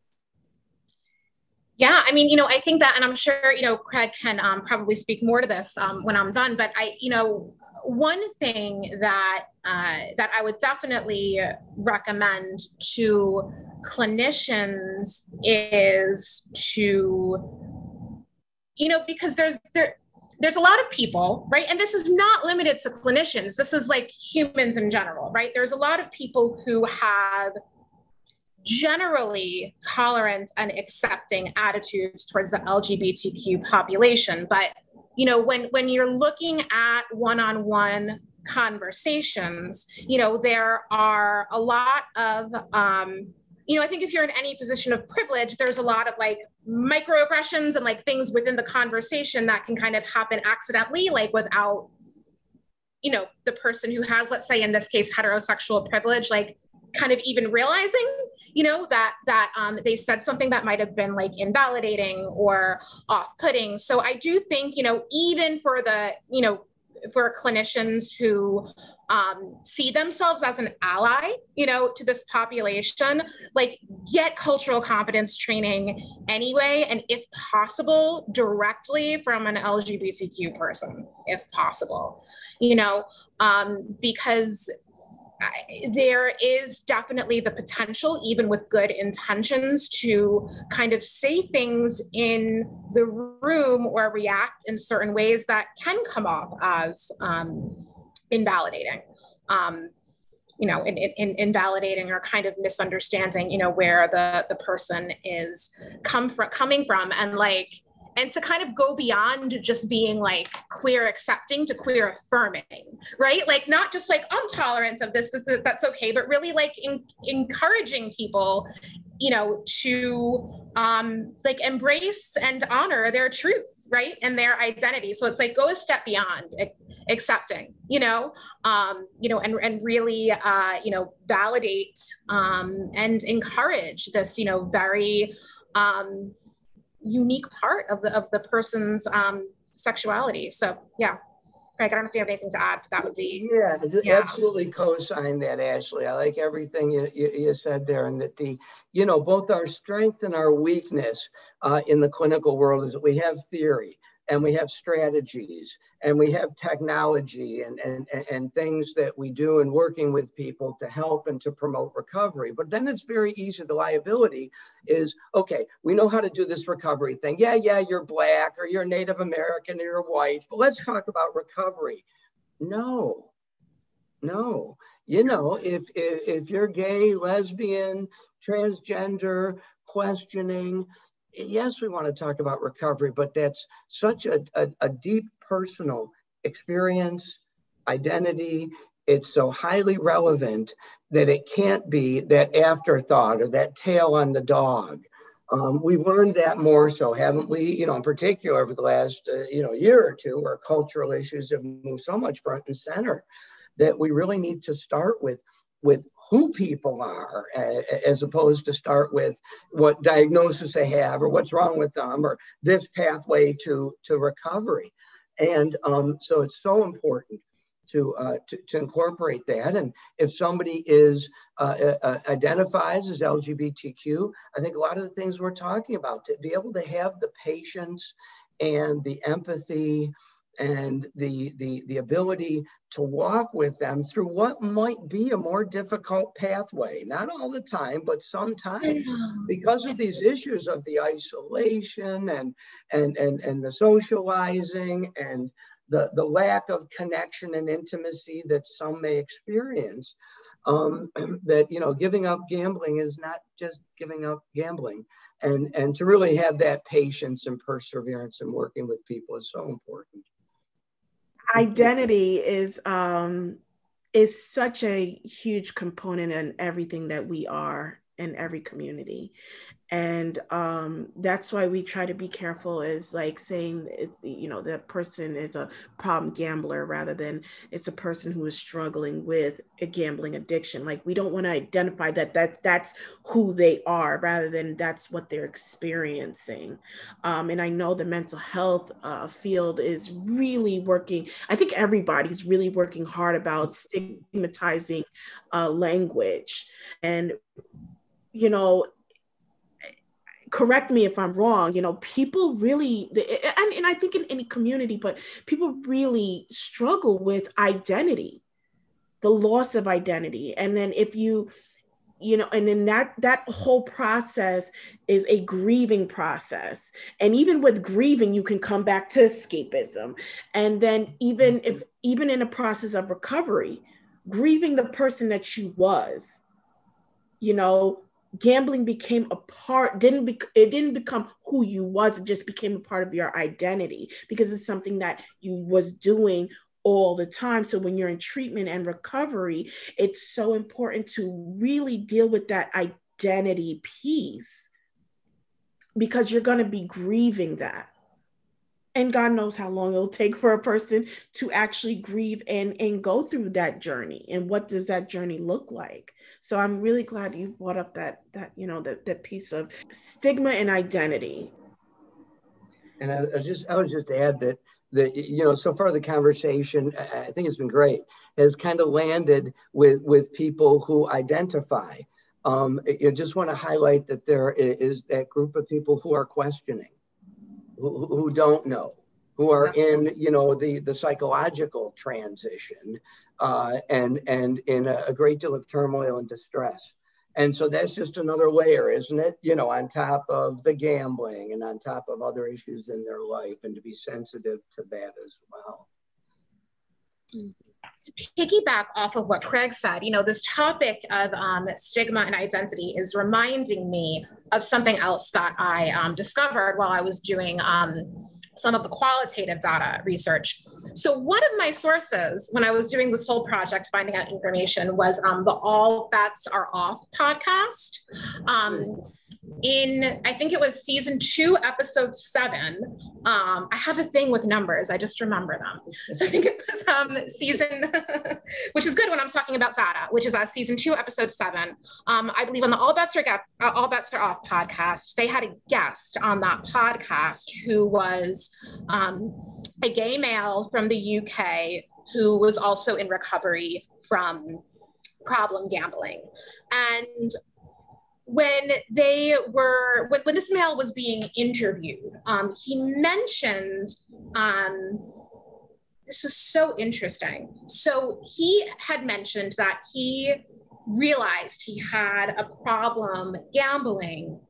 Yeah, I mean, you know, I think that, and I'm sure, you know, Craig can um, probably speak more to this um, when I'm done. But I, you know, one thing that uh, that I would definitely recommend to clinicians is to, you know, because there's there there's a lot of people, right? And this is not limited to clinicians. This is like humans in general, right? There's a lot of people who have generally tolerant and accepting attitudes towards the LGBTQ population, but you know, when when you're looking at one-on-one conversations, you know, there are a lot of um, you know, I think if you're in any position of privilege, there's a lot of like microaggressions and like things within the conversation that can kind of happen accidentally, like without, you know, the person who has, let's say in this case, heterosexual privilege, like kind of even realizing you know that that um, they said something that might have been like invalidating or off-putting. So i do think you know even for the you know for clinicians who um, see themselves as an ally, you know, to this population, like get cultural competence training anyway, and if possible, directly from an LGBTQ person, if possible, you know, um, because there is definitely the potential, even with good intentions, to kind of say things in the room or react in certain ways that can come off as um, invalidating. Um, you know, in, in, invalidating or kind of misunderstanding, you know, where the the person is come from, coming from, and like and to kind of go beyond just being like queer accepting to queer affirming right? Like not just like i'm tolerant of this, this that's okay but really like in, encouraging people you know to um like embrace and honor their truth right and their identity. So it's like go a step beyond accepting you know? Um you know and and really uh you know validate um and encourage this you know very um unique part of the of the person's um, sexuality. So yeah. Craig, I don't know if you have anything to add. but That would be yeah, yeah. absolutely co-sign that, Ashley. I like everything you, you, you, said there, and that the you know both our strength and our weakness uh, in the clinical world is that we have theory, and we have strategies and we have technology and, and, and things that we do in working with people to help and to promote recovery. But then it's very easy. The liability is okay, we know how to do this recovery thing. Yeah, yeah, you're black or you're Native American or you're white, but let's talk about recovery. No, no. You know, if, if, if you're gay, lesbian, transgender, questioning, yes, we want to talk about recovery, but that's such a, a, a deep personal experience, identity. It's so highly relevant that it can't be that afterthought or that tail on the dog. Um, we've learned that more so, haven't we? You know, in particular over the last, uh, you know, year or two, where cultural issues have moved so much front and center that we really need to start with with who people are as opposed to start with what diagnosis they have or what's wrong with them or this pathway to, to recovery. And um, so it's so important to, uh, to, to, incorporate that. And if somebody is uh, uh, uh identifies as LGBTQ, I think a lot of the things we're talking about, to be able to have the patience and the empathy and the, the, the ability to walk with them through what might be a more difficult pathway. Not all the time, but sometimes because of these issues of the isolation and, and, and, and the socializing and the, the lack of connection and intimacy that some may experience, um, that, you know, giving up gambling is not just giving up gambling. And, and to really have that patience and perseverance in working with people is so important identity is um is such a huge component in everything that we are in every community. And um, that's why we try to be careful is like saying it's you know that person is a problem gambler rather than it's a person who is struggling with a gambling addiction. Like we don't want to identify that that that's who they are rather than that's what they're experiencing. Um, and i know the mental health uh, field is really working. I think everybody's really working hard about stigmatizing uh, language. And you know correct me if I'm wrong, you know, people really, and, and I think in any community, but people really struggle with identity, the loss of identity. And then if you, you know, and then that that whole process is a grieving process. And even with grieving, you can come back to escapism. And then even mm-hmm. if even in a process of recovery, grieving the person that you was, you know, gambling became a part didn't be, it didn't become who you was it just became a part of your identity because it's something that you was doing all the time. So when you're in treatment and recovery it's so important to really deal with that identity piece because you're going to be grieving that and god knows how long it'll take for a person to actually grieve and and go through that journey and what does that journey look like so I'm really glad you brought up that that you know that that piece of stigma and identity. And I, I just I would just to add that that you know so far the conversation I think it's been great has kind of landed with with people who identify. Um, I just want to highlight that there is that group of people who are questioning, who, who don't know, who are in you know the the psychological transition uh, and and in a, a, great deal of turmoil and distress. And so that's just another layer isn't it? You know on top of the gambling and on top of other issues in their life and to be sensitive to that as well. To piggyback off of what Craig said, you know, this topic of um, stigma and identity is reminding me of something else that I um, discovered while I was doing um, some of the qualitative data research. So one of my sources when I was doing this whole project, finding out information, was um, the All Bets Are Off podcast. In I think it was season two, episode seven. Um, I have a thing with numbers. I just remember them. So I think it was um, season, which is good when I'm talking about data, which is uh, season two, episode seven. Um, I believe on the All Bets Are Get, uh, All Bets Are Off podcast, they had a guest on that podcast who was um, a gay male from the UK who was also in recovery from problem gambling. And when they were when, when this male was being interviewed um, he mentioned um, this was so interesting. So he had mentioned that he realized he had a problem gambling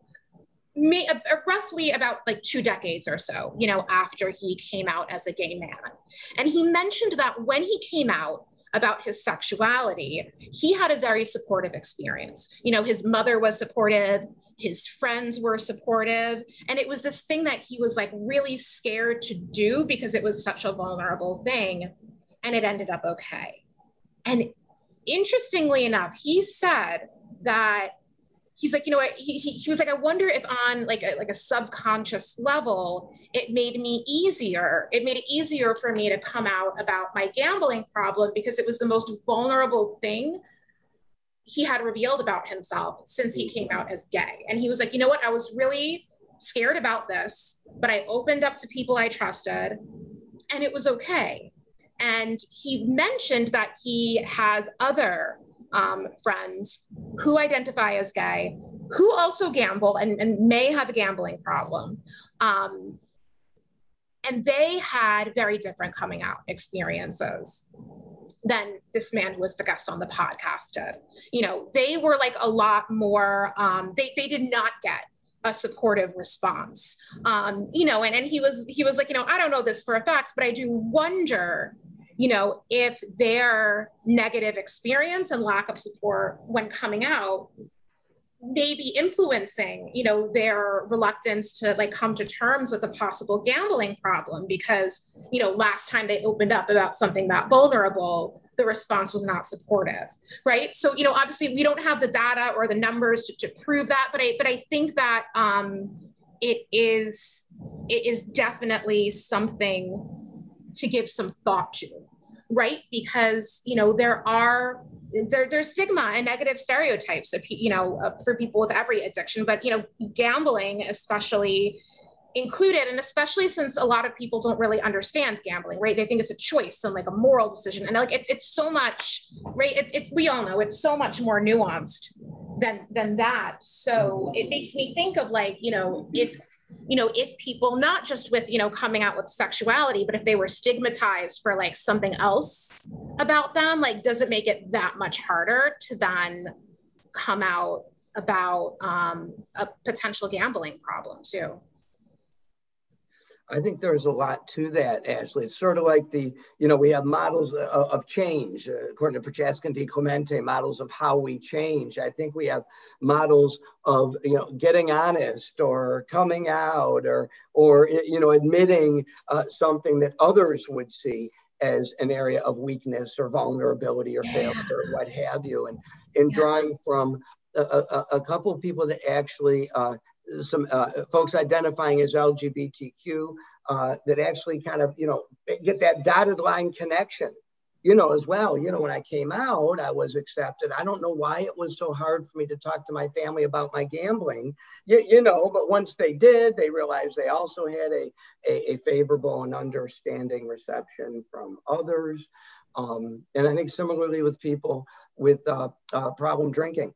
may, uh, roughly about like two decades or so you know after he came out as a gay man. And he mentioned that when he came out about his sexuality, he had a very supportive experience. You know, his mother was supportive, his friends were supportive. And it was this thing that he was like really scared to do because it was such a vulnerable thing. And it ended up okay. And interestingly enough, he said that he's like, you know what? He, he, he was like, I wonder if on like a, like a subconscious level, it made me easier. It made it easier for me to come out about my gambling problem because it was the most vulnerable thing he had revealed about himself since he came out as gay. And he was like, you know what? I was really scared about this, but I opened up to people I trusted and it was okay. And he mentioned that he has other um, friends who identify as gay, who also gamble and, and may have a gambling problem. Um, and they had very different coming out experiences than this man who was the guest on the podcast did. You know, they were like a lot more, um, they, they did not get a supportive response. Um, you know, and, and he was he was like, you know, I don't know this for a fact, but I do wonder you know, if their negative experience and lack of support when coming out may be influencing, you know, their reluctance to like come to terms with a possible gambling problem because, you know, last time they opened up about something that vulnerable, the response was not supportive, right? So, you know, obviously we don't have the data or the numbers to, to prove that, but I, but I think that um, it is, it is definitely something to give some thought to, right? Because, you know, there are, there, there's stigma and negative stereotypes of, you know, for people with every addiction, but, you know, gambling, especially, included and especially since a lot of people don't really understand gambling right? They think it's a choice and like a moral decision and like it's, it's so much right? It's, it's we all know it's so much more nuanced than than that. So it makes me think of like you know if you know if people not just with you know coming out with sexuality but if they were stigmatized for like something else about them like does it make it that much harder to then come out about um, a potential gambling problem too I think there's a lot to that, Ashley. It's sort of like the, you know, we have models of, of change, uh, according to Prochaska and DiClemente, models of how we change. I think we have models of, you know, getting honest or coming out or, or you know, admitting uh, something that others would see as an area of weakness or vulnerability or yeah. failure or what have you. And, and yeah. drawing from a, a, a, couple of people that actually uh, some uh, folks identifying as LGBTQ uh, that actually kind of, you know, get that dotted line connection, you know, as well. You know, when I came out, I was accepted. I don't know why it was so hard for me to talk to my family about my gambling, you, you know, but once they did, they realized they also had a, a, a favorable and understanding reception from others. Um, and I think similarly with people with uh, uh, problem drinking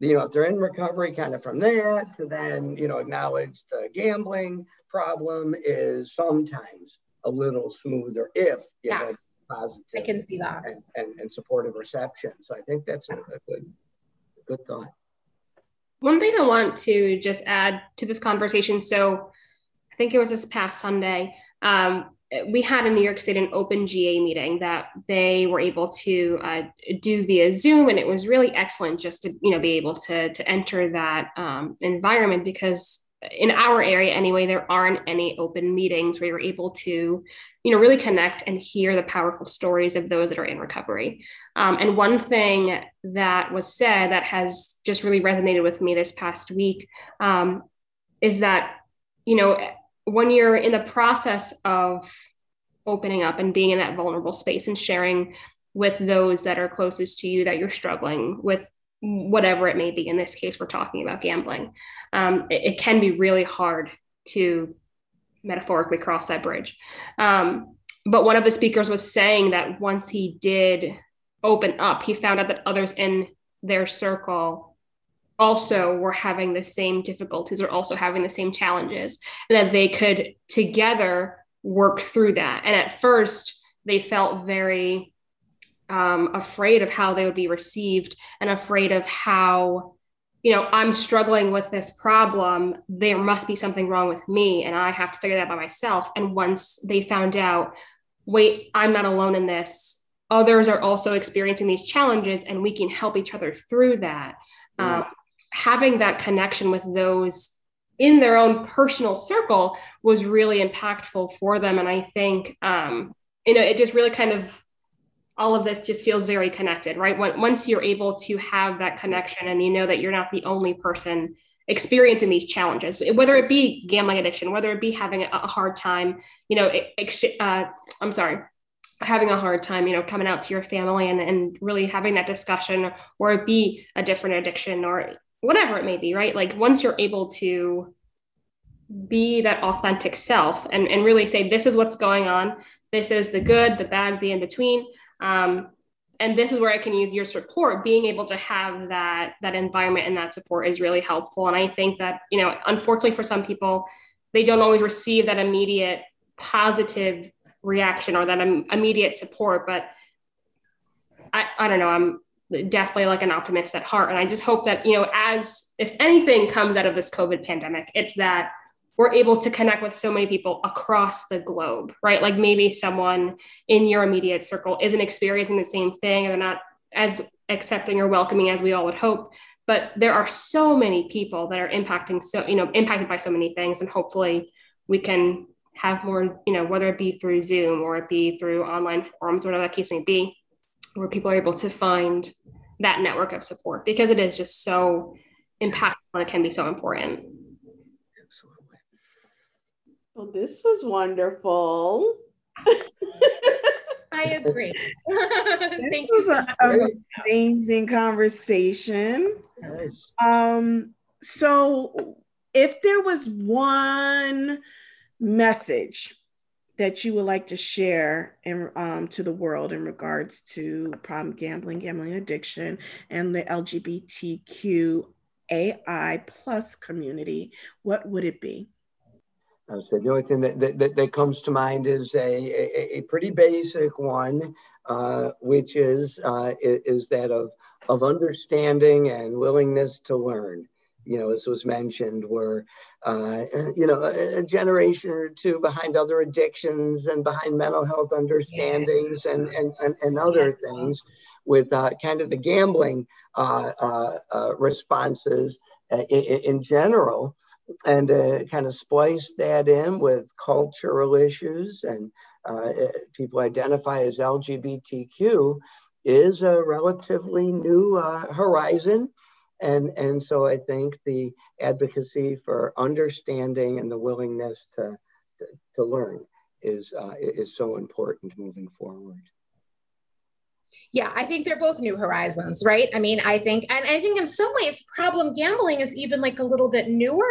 you know, if they're in recovery kind of from that to then, you know, acknowledge the gambling problem is sometimes a little smoother if you yes. positive I can see that. And, and, and supportive reception. So I think that's a, a good, a good thought. One thing I want to just add to this conversation. So I think it was this past Sunday. Um, we had in New York State an open GA meeting that they were able to uh, do via Zoom, and it was really excellent just to you know be able to to enter that um, environment because in our area anyway there aren't any open meetings. Where you're able to you know really connect and hear the powerful stories of those that are in recovery. Um, and one thing that was said that has just really resonated with me this past week um, is that you know when you're in the process of opening up and being in that vulnerable space and sharing with those that are closest to you that you're struggling with whatever it may be in this case we're talking about gambling um, it, it, can be really hard to metaphorically cross that bridge. Um, but one of the speakers was saying that once he did open up he found out that others in their circle also were having the same difficulties or also having the same challenges and that they could together work through that. And at first they felt very um, afraid of how they would be received and afraid of how you know i'm struggling with this problem. There must be something wrong with me and i have to figure that by myself. And once they found out wait i'm not alone in this. Others are also experiencing these challenges and we can help each other through that. Um, having that connection with those in their own personal circle was really impactful for them. And I think, um, you know, it just really kind of all of this just feels very connected, right? Once you're able to have that connection and you know that you're not the only person experiencing these challenges, whether it be gambling addiction, whether it be having a, hard time, you know, uh, I'm sorry, having a hard time, you know, coming out to your family and, and really having that discussion, or it be a different addiction or whatever it may be, right? Like once you're able to be that authentic self and, and really say, this is what's going on. This is the good, the bad, the in between. Um, and this is where I can use your support. Being able to have that that environment and that support is really helpful. And I think that you know, unfortunately for some people, they don't always receive that immediate positive reaction or that Im- immediate support. But I, I don't know. I'm definitely like an optimist at heart. And I just hope that, you know, as if anything comes out of this COVID pandemic, it's that we're able to connect with so many people across the globe, right? Like maybe someone in your immediate circle isn't experiencing the same thing, and they're not as accepting or welcoming as we all would hope. But there are so many people that are impacting so, you know, impacted by so many things. And hopefully we can have more, you know, whether it be through Zoom or it be through online forums, whatever that case may be, where people are able to find that network of support because it is just so impactful and it can be so important. Absolutely. Well, this was wonderful. I agree. Thank you. So an amazing conversation. Yes. Um, so if there was one message that you would like to share in, um, to the world in regards to problem gambling, gambling addiction, and the LGBTQAI plus community, what would it be? I said the only thing that, that, that comes to mind is a, a, a pretty basic one, uh, which is, uh, is that of, of understanding and willingness to learn you know, as was mentioned, were, uh, you know, a, generation or two behind other addictions and behind mental health understandings and, and, and, and other things with uh, kind of the gambling uh, uh, uh responses uh, in, in, general and kind of splice that in with cultural issues and people identify as LGBTQ is a relatively new horizon and and so I think the advocacy for understanding and the willingness to to, to learn is uh, is so important moving forward. Yeah, I think they're both new horizons, right? I mean, I think, and I think in some ways, problem gambling is even like a little bit newer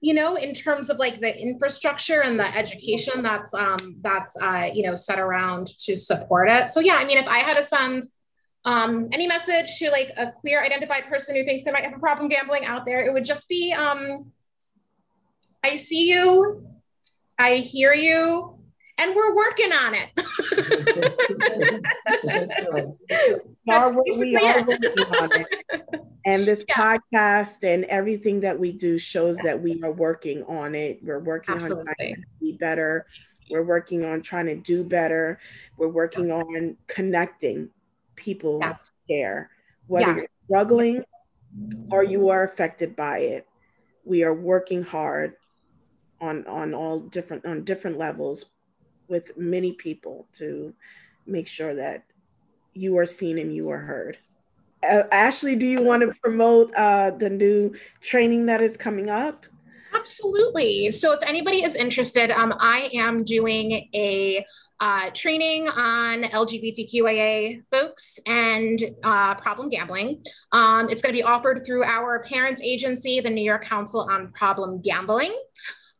you know in terms of like the infrastructure and the education that's um that's uh you know set around to support it so yeah i mean if i had a send um, any message to like a queer identified person who thinks they might have a problem gambling out there, it would just be um, I see you, I hear you, and we're working on it. we are working on it. And this yeah. podcast and everything that we do shows that we are working on it. We're working Absolutely. on trying to be better. We're working on trying to do better. We're working on connecting people yeah. care, whether yeah. you're struggling or you are affected by it. We are working hard on on all different on different levels with many people to make sure that you are seen and you are heard. Uh, Ashley, do you want to promote uh, the new training that is coming up? Absolutely. So, if anybody is interested, um, I am doing a uh, training on LGBTQIA folks and uh, problem gambling. Um, it's going to be offered through our parents agency, the New York Council on Problem Gambling.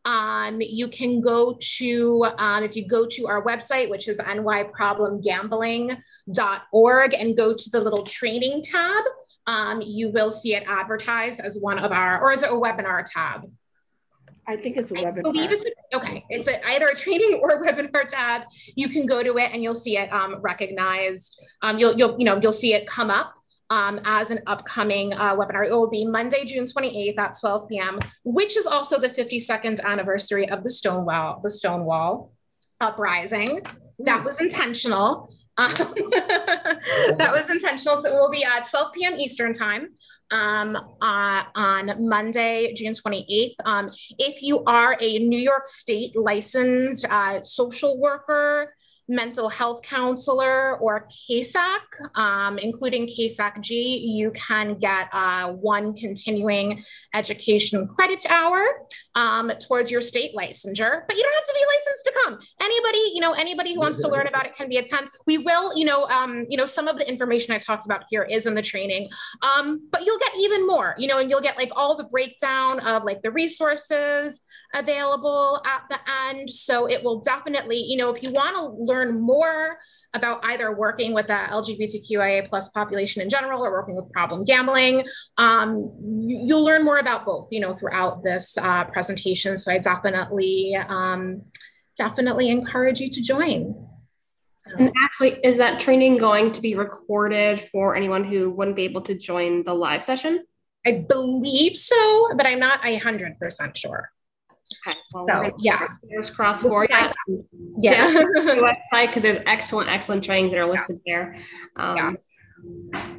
Um, you can go to, um, if you go to our website, which is nyproblemgambling.org, and go to the little training tab, um, you will see it advertised as one of our, or it a webinar tab? I think it's a I webinar. believe it's a, okay. It's a, either a training or a webinar tab. You can go to it and you'll see it um, recognized. Um, you'll you'll you know you'll see it come up um, as an upcoming uh, webinar. It will be Monday, June 28th at 12 p.m., which is also the 52nd anniversary of the Stonewall the Stonewall uprising. That was intentional. Um, that was intentional. So it will be at 12 p.m. Eastern time um, uh, on Monday, June 28th. Um, if you are a New York State licensed uh, social worker, mental health counselor or CASAC, um, including CASAC G, you can get uh, one continuing education credit hour um, towards your state licensure, but you don't have to be licensed to come. Anybody, you know, anybody who wants to learn about it can be attend. We will, you know, um, you know, some of the information I talked about here is in the training, um, but you'll get even more, you know, and you'll get like all the breakdown of like the resources available at the end. So it will definitely, you know, if you want to learn more about either working with the LGBTQIA plus population in general or working with problem gambling. Um, you'll learn more about both, you know, throughout this uh, presentation. So I definitely, um, definitely encourage you to join. And actually, is that training going to be recorded for anyone who wouldn't be able to join the live session? I believe so, but I'm not a hundred percent sure. Okay. Well, so yeah, there's cross for you. Yeah, website because there's excellent, excellent trainings that are listed yeah. there. Um, yeah.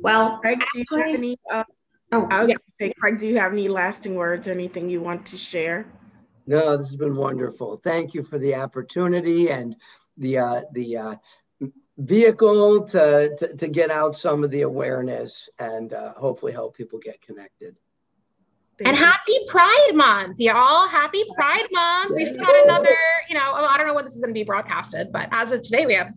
Well, Craig, actually, do you have any? Uh, oh, I was yeah. going to say, Craig, do you have any lasting words? Or anything you want to share? No, this has been wonderful. Thank you for the opportunity and the uh, the uh, vehicle to, to, to, get out some of the awareness and uh, hopefully help people get connected. Thank and you. happy Pride Month, y'all! Happy Pride Month. We still got another, you know, I don't know when this is going to be broadcasted, but as of today, we have.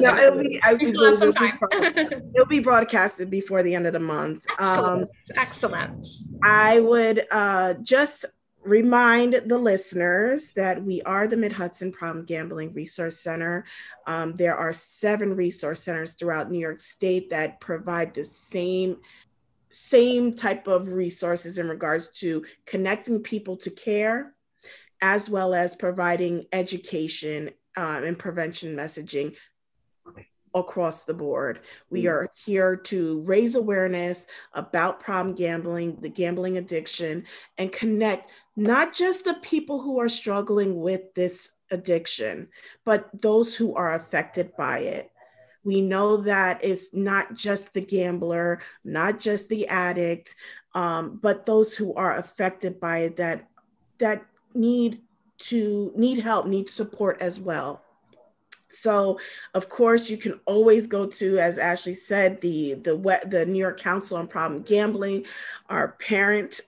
no, it'll be. I we still have some time. it'll be broadcasted before the end of the month. Excellent. Um, Excellent. I would uh, just remind the listeners that we are the Mid Hudson Problem Gambling Resource Center. Um, there are seven resource centers throughout New York State that provide the same same type of resources in regards to connecting people to care, as well as providing education um, and prevention messaging across the board. We mm. are here to raise awareness about problem gambling, the gambling addiction, and connect not just the people who are struggling with this addiction, but those who are affected by it. We know that it's not just the gambler, not just the addict, um, but those who are affected by it that that need to need help, need support as well. So, of course, you can always go to, as Ashley said, the the the New York Council on Problem Gambling, our parent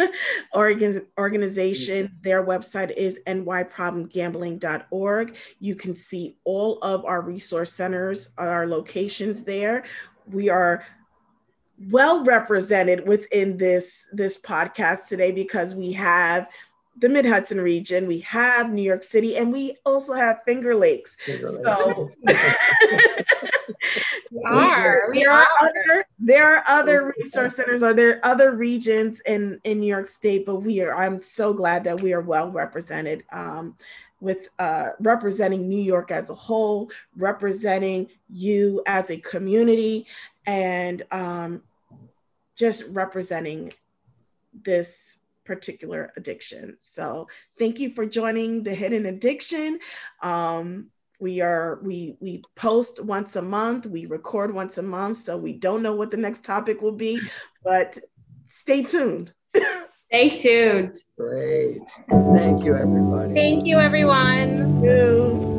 organization. Mm-hmm. Their website is nyproblemgambling.org. You can see all of our resource centers, our locations there. We are well represented within this this podcast today because we have the Mid Hudson region, we have New York City, and we also have Finger Lakes. Finger so we are. We are. Other, there are other resource centers, or there are other regions in in New York State, but we are. I'm so glad that we are well represented. Um, with uh, representing New York as a whole, representing you as a community, and um, just representing this particular addiction. So thank you for joining the Hidden Addiction. Um, we are we we post once a month we record once a month so we don't know what the next topic will be but stay tuned stay tuned great thank you everybody thank you everyone thank you.